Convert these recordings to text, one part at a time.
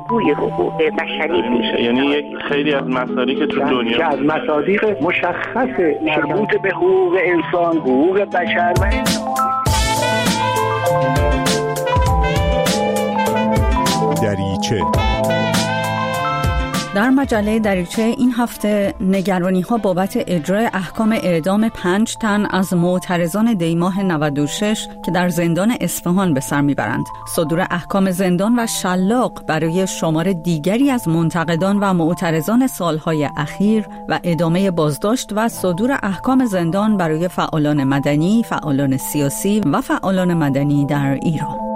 الگوی حقوق بشری پیش یعنی یک خیلی از مسائلی که تو دنیا که از مصادیق مشخص مربوط به حقوق انسان حقوق بشر و دریچه در مجله دریچه این هفته نگرانی ها بابت اجرای احکام اعدام پنج تن از معترضان دیماه 96 که در زندان اصفهان به سر می‌برند. صدور احکام زندان و شلاق برای شمار دیگری از منتقدان و معترضان سالهای اخیر و ادامه بازداشت و صدور احکام زندان برای فعالان مدنی، فعالان سیاسی و فعالان مدنی در ایران.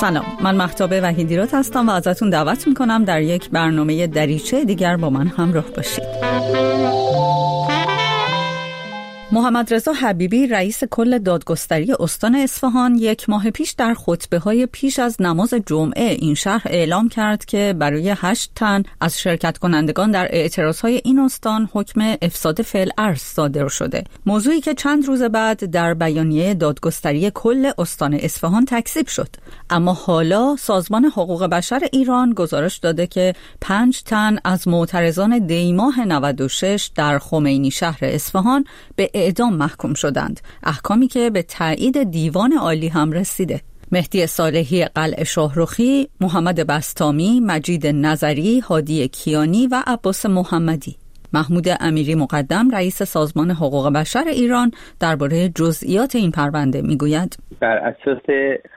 سلام. من محتاب وحیدیرات هستم و ازتون دعوت می‌کنم در یک برنامه دریچه دیگر با من همراه باشید. محمد رضا حبیبی رئیس کل دادگستری استان اصفهان یک ماه پیش در خطبه های پیش از نماز جمعه این شهر اعلام کرد که برای هشت تن از شرکت کنندگان در اعتراض های این استان حکم افساد فعل ارز صادر شده. موضوعی که چند روز بعد در بیانیه دادگستری کل استان اصفهان تکذیب شد. اما حالا سازمان حقوق بشر ایران گزارش داده که پنج تن از معترضان دیماه 96 در خمینی شهر اصفهان به اعدام محکوم شدند. احکامی که به تایید دیوان عالی هم رسیده. مهدی صالحی قلع شاهروخی، محمد بستامی، مجید نظری، هادی کیانی و عباس محمدی. محمود امیری مقدم رئیس سازمان حقوق بشر ایران درباره جزئیات این پرونده می‌گوید. بر اساس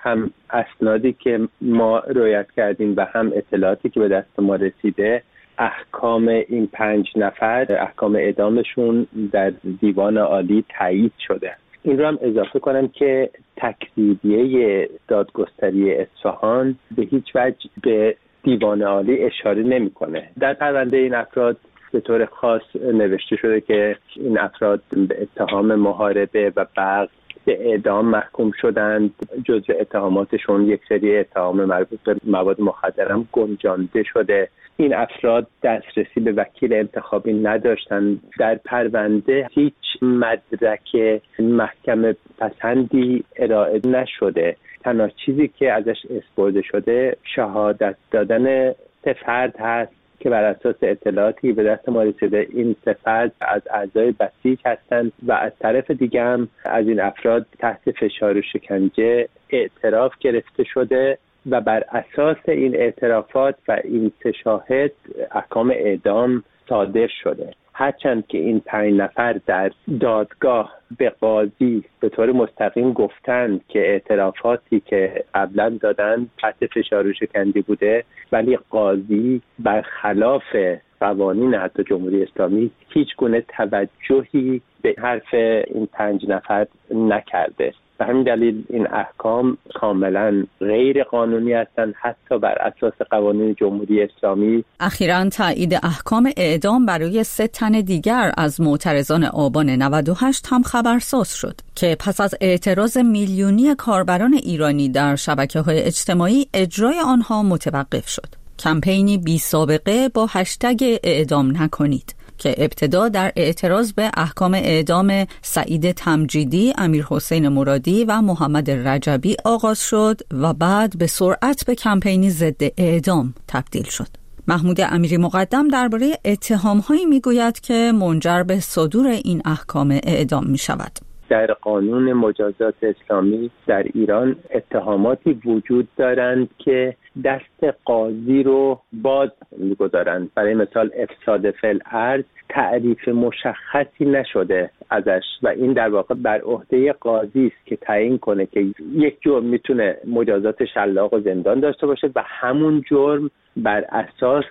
هم اسنادی که ما رویت کردیم و هم اطلاعاتی که به دست ما رسیده احکام این پنج نفر احکام اعدامشون در دیوان عالی تایید شده. این رو هم اضافه کنم که تکذیبیه دادگستری اصفهان به هیچ وجه به دیوان عالی اشاره نمی‌کنه. در پرونده این افراد به طور خاص نوشته شده که این افراد به اتهام محاربه و برق به اعدام محکوم شدند جزء اتهاماتشون یک سری اتهام مربوط به مواد مخدرم گنجانده شده. این افراد دسترسی به وکیل انتخابی نداشتند در پرونده هیچ مدرک محکم پسندی ارائه نشده. تنها چیزی که ازش اسپرده شده شهادت دادن سه فرد هست. که بر اساس اطلاعاتی به دست ما رسیده این سه فرد از اعضای بسیج هستند و از طرف دیگه هم از این افراد تحت فشار و شکنجه اعتراف گرفته شده و بر اساس این اعترافات و این سه شاهد احکام اعدام صادر شده. هرچند که این پنج نفر در دادگاه به قاضی به طور مستقیم گفتند که اعترافاتی که قبلا دادند تحت فشار و شکنجه بوده ولی قاضی برخلاف قوانین حتی جمهوری اسلامی هیچ گونه توجهی به حرف این پنج نفر نکرده. به همین دلیل این احکام کاملا غیر قانونی هستند حتی بر اساس قوانین جمهوری اسلامی. اخیرا تایید احکام اعدام برای سه تن دیگر از معترضان آبان 98 هم خبرساز شد که پس از اعتراض میلیونی کاربران ایرانی در شبکه های اجتماعی اجرای آنها متوقف شد. کمپینی بی سابقه با هشتگ اعدام نکنید. که ابتدا در اعتراض به احکام اعدام سعید تمجیدی، امیر حسین مرادی و محمد رجبی آغاز شد و بعد به سرعت به کمپینی ضد اعدام تبدیل شد. محمود امیری مقدم درباره اتهامهایی می‌گوید که منجر به صدور این احکام اعدام می شود. در قانون مجازات اسلامی در ایران اتهاماتی وجود دارند که دست قاضی رو باز می‌گذارند. برای مثال افساد فل ارز تعریف مشخصی نشده ازش و این در واقع بر عهده قاضی است که تعیین کنه که یک جرم می‌تونه مجازات شلاق و زندان داشته باشه و همون جرم بر اساس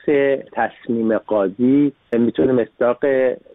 تصمیم قاضی می‌تونه مصداق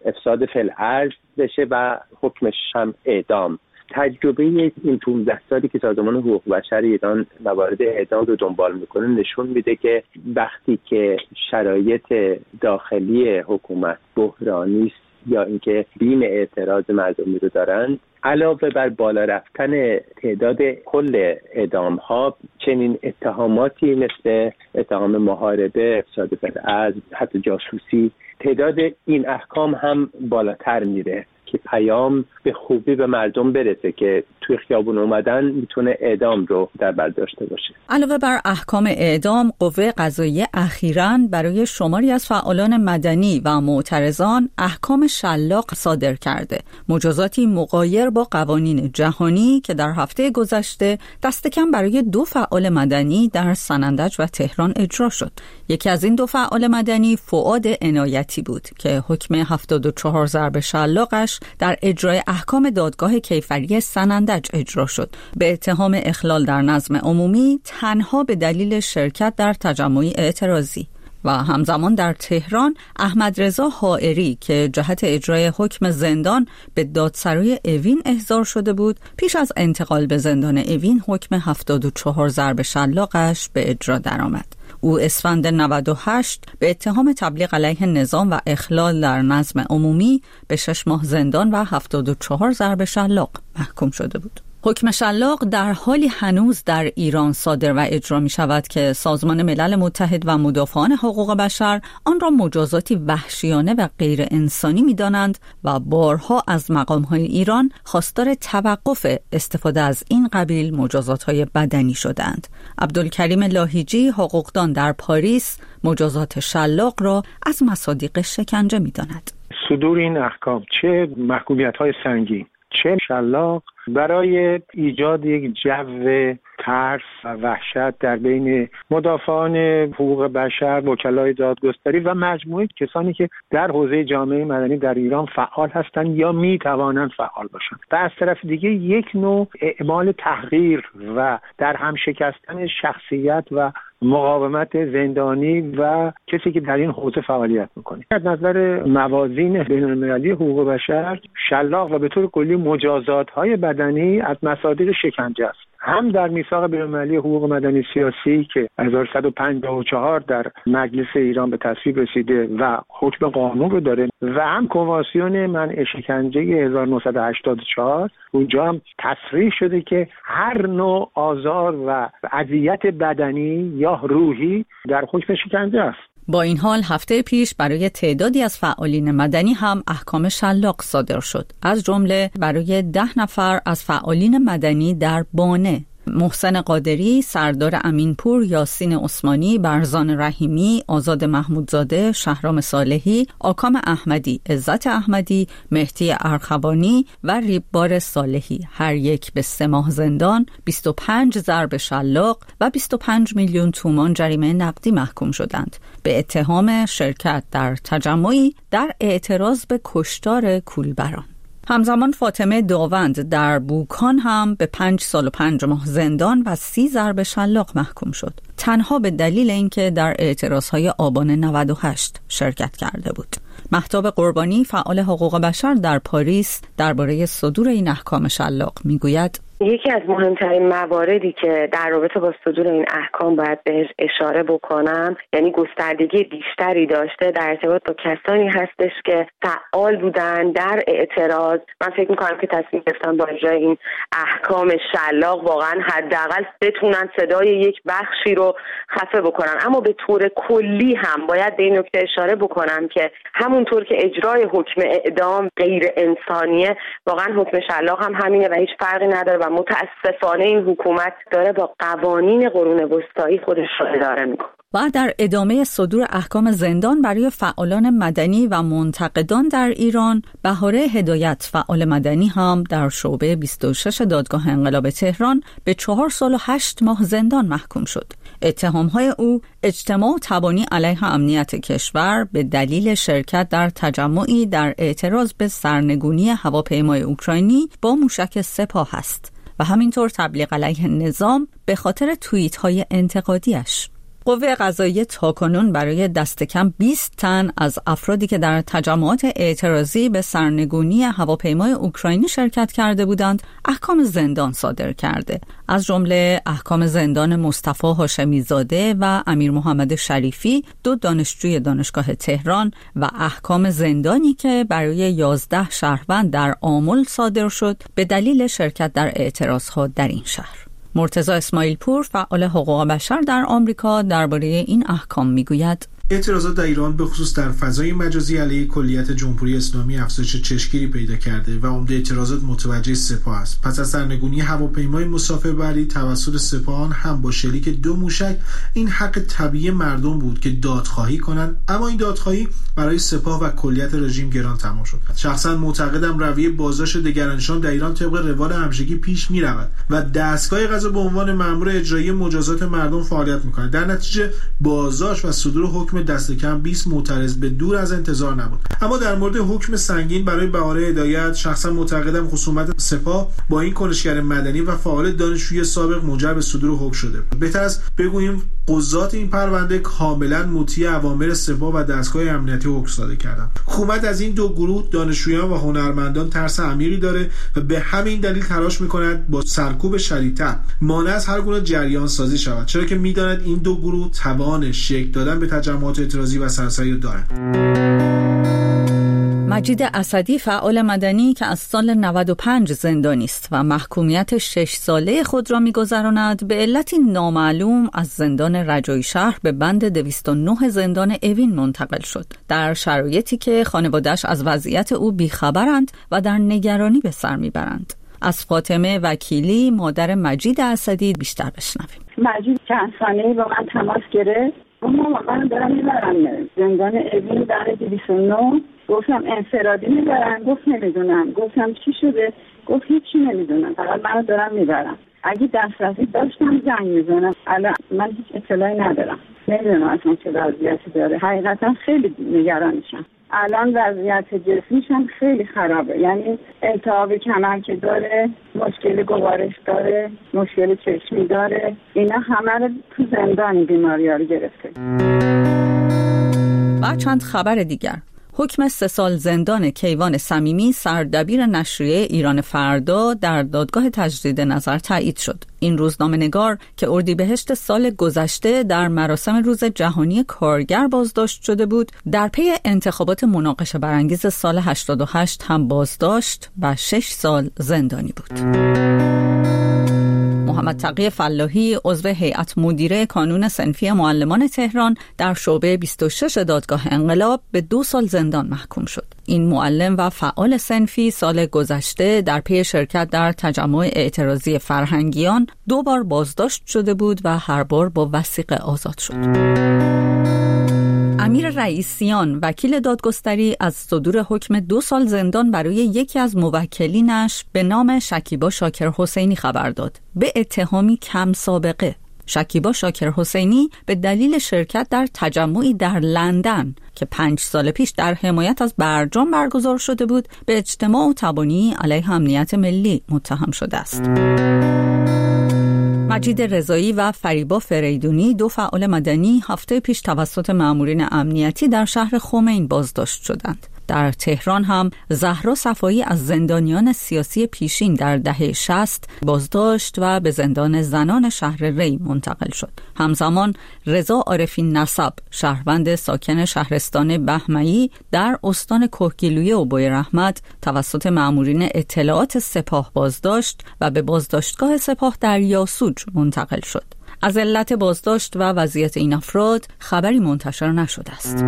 افساد فل ارز بشه و حکمش هم اعدام. تجربه این 15 سالی که سازمان حقوق بشر ایران موارد اعدام رو دنبال می‌کنه نشون میده که وقتی که شرایط داخلی حکومت بحرانی است یا اینکه بیم اعتراض مردمی رو دارند علاوه بر بالا رفتن تعداد کل اعدام ها چنین اتهاماتی مثل اتهام محاربه افساد از حتی جاسوسی تعداد این احکام هم بالاتر میره. که پیام به خوبی به مردم برسه که توی خیابون اومدن می‌تونه اعدام رو در بر داشته باشه. علاوه بر احکام اعدام قوه قضایی اخیرا برای شماری از فعالان مدنی و معترضان احکام شلاق صادر کرده. مجازاتی مقایر با قوانین جهانی که در هفته گذشته دست کم برای دو فعال مدنی در سنندج و تهران اجرا شد. یکی از این دو فعال مدنی فعاد عنایتی بود که حکم 74 ضرب شلاقش در اجرای احکام دادگاه کیفری سنندج اجرا شد به اتهام اخلال در نظم عمومی تنها به دلیل شرکت در تجمعی اعتراضی و همزمان در تهران احمد رضا حائری که جهت اجرای حکم زندان به دادسرای اوین احضار شده بود پیش از انتقال به زندان اوین حکم 74 ضرب شلاقش به اجرا درآمد. او اسفند 98 به اتهام تبلیغ علیه نظام و اخلال در نظم عمومی به شش ماه زندان و 74 ضرب شلاق محکوم شده بود. حکم شلاق در حالی هنوز در ایران صادر و اجرا می شود که سازمان ملل متحد و مدافعان حقوق بشر آن را مجازاتی وحشیانه و غیر انسانی می دانند و بارها از مقام های ایران خواستار توقف استفاده از این قبیل مجازات های بدنی شدند. عبدالکریم لاهیجی حقوقدان در پاریس مجازات شلاق را از مصادیق شکنجه می داند. صدور این احکام چه محکومیت های سنگین چه شلاق برای ایجاد یک جو ترس و وحشت در بین مدافعان حقوق بشر وکلای دادگستری و مجموعه کسانی که در حوزه جامعه مدنی در ایران فعال هستند یا می توانند فعال باشند. و از طرف دیگه یک نوع اعمال تحقیر و در هم شکستن شخصیت و مقاومت زندانی و کسی که در این حوزه فعالیت می‌کنه. از نظر موازین بین المللی حقوق بشر شلاق و به طور کلی مجازات های بدنی از مصادیق شکنجه است. هم در میثاق بینالمللی حقوق مدنی سیاسی که 1154 در مجلس ایران به تصویب رسیده و حکم قانون رو داره و هم کنوانسیون منع شکنجه 1984 اونجا هم تصریح شده که هر نوع آزار و اذیت بدنی یا روحی در حکم شکنجه است. با این حال هفته پیش برای تعدادی از فعالین مدنی هم احکام شلاق صادر شد. از جمله برای ده نفر از فعالین مدنی در بانه محسن قادری، سردار امینپور، یاسین عثمانی، برزان رحیمی، آزاد محمودزاده، شهرام صالحی، آکام احمدی، عزت احمدی، مهدی ارخبانی و ریببار صالحی هر یک به سه ماه زندان، 25 ضرب شلاق و 25 میلیون تومان جریمه نقدی محکوم شدند به اتهام شرکت در تجمعی در اعتراض به کشتار کولبران. همزمان فاطمه داوند در بوکان هم به پنج سال و پنج ماه زندان و سی ضرب شلاق محکوم شد. تنها به دلیل اینکه در های آبان 98 شرکت کرده بود. محتاب قربانی فعال حقوق بشر در پاریس درباره صدور این احکام شلاق می‌گوید یکی از مهمترین مواردی که در رابطه با صدور این احکام باید بهش اشاره بکنم یعنی گستردگی بیشتری داشته در ارتباط با کسانی هستش که فعال بودن در اعتراض. من فکر می‌کنم که تصمیم گرفتن با اجرای این احکام شلاق واقعا حداقل بتونن صدای یک بخشی رو خفه بکنن. اما به طور کلی هم باید به این نکته اشاره بکنم که همونطور که اجرای حکم اعدام غیر انسانیه واقعا حکم شلاق هم همینه و هیچ فرقی نداره و متاسفانه این حکومت داره با قوانین قرون وسطایی خودش رو اداره می‌کنه. و در ادامه صدور احکام زندان برای فعالان مدنی و منتقدان در ایران بهاره هدایت فعال مدنی هم در شعبه 26 دادگاه انقلاب تهران به چهار سال و هشت ماه زندان محکوم شد. اتهام های او اجتماع تبانی علیه امنیت کشور به دلیل شرکت در تجمعی در اعتراض به سرنگونی هواپیمای اوکراینی با موشک سپاه است. و همینطور تبلیغ علیه نظام به خاطر توییت های انتقادیش. قوه قضایی تاکنون برای دست کم 20 تن از افرادی که در تجمعات اعتراضی به سرنگونی هواپیمای اوکراینی شرکت کرده بودند احکام زندان صادر کرده. از جمله احکام زندان مصطفی هاشمی زاده و امیر محمد شریفی دو دانشجوی دانشگاه تهران و احکام زندانی که برای 11 شهروند در آمل صادر شد به دلیل شرکت در اعتراضها در این شهر. مرتزا اسماعیل پور فعال حقوق بشر در آمریکا درباره این احکام می‌گوید. اعتراضات در ایران به خصوص در فضای مجازی علیه کلیت جمهوری اسلامی افزایش چشمگیری پیدا کرده و عمده اعتراضات متوجه سپاه است. پس از سرنگونی هواپیمای مسافربری توسط سپاهان هم با شلیک دو موشک این حق طبیعی مردم بود که دادخواهی کنند اما این دادخواهی برای سپاه و کلیت رژیم گران تمام شد. شخصا معتقدم رویه بازداشت دگرانشان در ایران طبق روال همشگی پیش می رود و دستگاه قضا به عنوان مامور اجرایی مجازات مردم فعالیت می‌کنه در نتیجه بازداشت و صدور حکم دست کم 20 معترض به دور از انتظار نبود. اما در مورد حکم سنگین برای بهاره هدایت شخصا معتقدم خصومت سپاه با این کنشگر مدنی و فعال دانشجوی سابق موجب صدور حکم شده. بهتر است بگوییم قضات این پرونده کاملا مطیع اوامر سپاه و دستگاه امنیتی حکم صادر کردند. حکومت از این دو گروه دانشجویان و هنرمندان ترس عمیقی داره و به همین دلیل تلاش می‌کند با سرکوب شدیدتر مانع از هر گونه جریان سازی شود. چرا که می‌داند این دو گروه توان شکل دادن به تجمعات اعتراضی و سرسری دارند. مجید اسدی فعال مدنی که از سال 95 زندانی است و محکومیت 6 ساله خود را میگذراند. به علتی نامعلوم از زندان رجای شهر به بند 209 زندان اوین منتقل شد. در شرایطی که خانوادهش از وضعیت او بیخبرند و در نگرانی به سر می‌برند. از فاطمه وکیلی مادر مجید اسدی بیشتر بشنویم. مجید چند ثانیه با من تماس گرفت؟ اما من دارم می‌برم. زندان اوین در 209 گفتم انفرادی می‌برن گفت نمی‌دونم. گفتم چی شده؟ گفت هیچی نمی‌دونم. فقط منو دارم می‌برم. اگه دسترسی داشتم زنگ می‌زنم. الان من هیچ اطلاعی ندارم. نمی‌دونم اصلا چه وضعیتی داره. حقیقتا خیلی نگرانشم الان وضعیت جسمیش هم خیلی خرابه. یعنی التهاب کمر که داره مشکل گوارش داره مشکل چشمی داره. اینا همه رو تو زندان بیماری رو گرفته. و چند خبر دیگر. حکم سه سال زندان کیوان صمیمی سردبیر نشریه ایران فردا در دادگاه تجدید نظر تایید شد. این روزنامه نگار که اردیبهشت سال گذشته در مراسم روز جهانی کارگر بازداشت شده بود در پی انتخابات مناقشه برانگیز سال 88 هم بازداشت و 6 سال زندانی بود. محمد تقی فلاحی عضو هیئت مدیره کانون سنفی معلمان تهران در شعبه 26 دادگاه انقلاب به دو سال زندان محکوم شد. این معلم و فعال سنفی سال گذشته در پی شرکت در تجمع اعتراضی فرهنگیان دو بار بازداشت شده بود و هر بار با وسیقه آزاد شد. امیر رئیسیان وکیل دادگستری از صدور حکم دو سال زندان برای یکی از موکلینش به نام شکیبا شاکر حسینی خبر داد. به اتهامی کم سابقه. شکیبا شاکر حسینی به دلیل شرکت در تجمعی در لندن که پنج سال پیش در حمایت از برجام برگزار شده بود به اجتماع و تبانی علیه امنیت ملی متهم شده است. مجید رضایی و فریبا فریدونی دو فعال مدنی هفته پیش توسط مامورین امنیتی در شهر خمین بازداشت شدند. در تهران هم زهرا صفایی از زندانیان سیاسی پیشین در دهه 60 بازداشت و به زندان زنان شهر ری منتقل شد. همزمان رضا عارفین نسب شهروند ساکن شهرستان بهمایی در استان کوهگیلویه و بوی رحمت توسط مامورین اطلاعات سپاه بازداشت و به بازداشتگاه سپاه در یاسوج منتقل شد. از علت بازداشت و وضعیت این افراد خبری منتشر نشده است.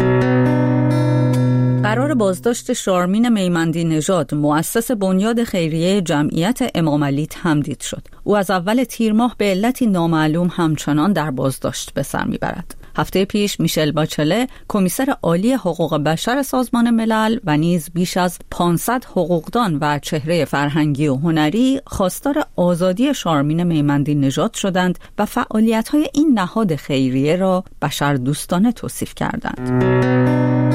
قرار بازداشت شارمین میمندی نژاد مؤسس بنیاد خیریه جمعیت امام علی تمدید شد. او از اول تیر ماه به علتی نامعلوم همچنان در بازداشت به سر می‌برد. هفته پیش میشل باچله کمیسر عالی حقوق بشر سازمان ملل و نیز بیش از 500 حقوقدان و چهره فرهنگی و هنری خواستار آزادی شارمین میمندی نژاد شدند و فعالیت های این نهاد خیریه را بشر دوستانه توصیف کردند.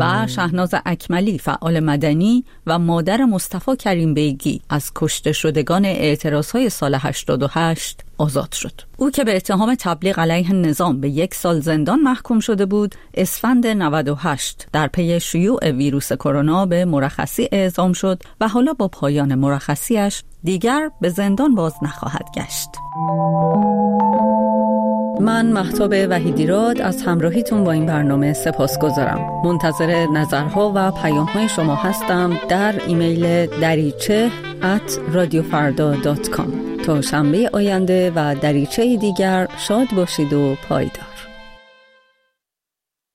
و شهناز اکملی فعال مدنی و مادر مصطفی کریم بیگی از کشته شدگان اعتراض های سال 88 آزاد شد. او که به اتهام تبلیغ علیه نظام به یک سال زندان محکوم شده بود اسفند 98 در پی شیوع ویروس کرونا به مرخصی اعزام شد و حالا با پایان مرخصیش دیگر به زندان باز نخواهد گشت. من محتاب وحیدیراد از همراهیتون با این برنامه سپاس گذارم. منتظر نظرها و پیام های شما هستم در ایمیل دریچه at تا شنبه آینده و دریچه دیگر شاد باشید و پایدار.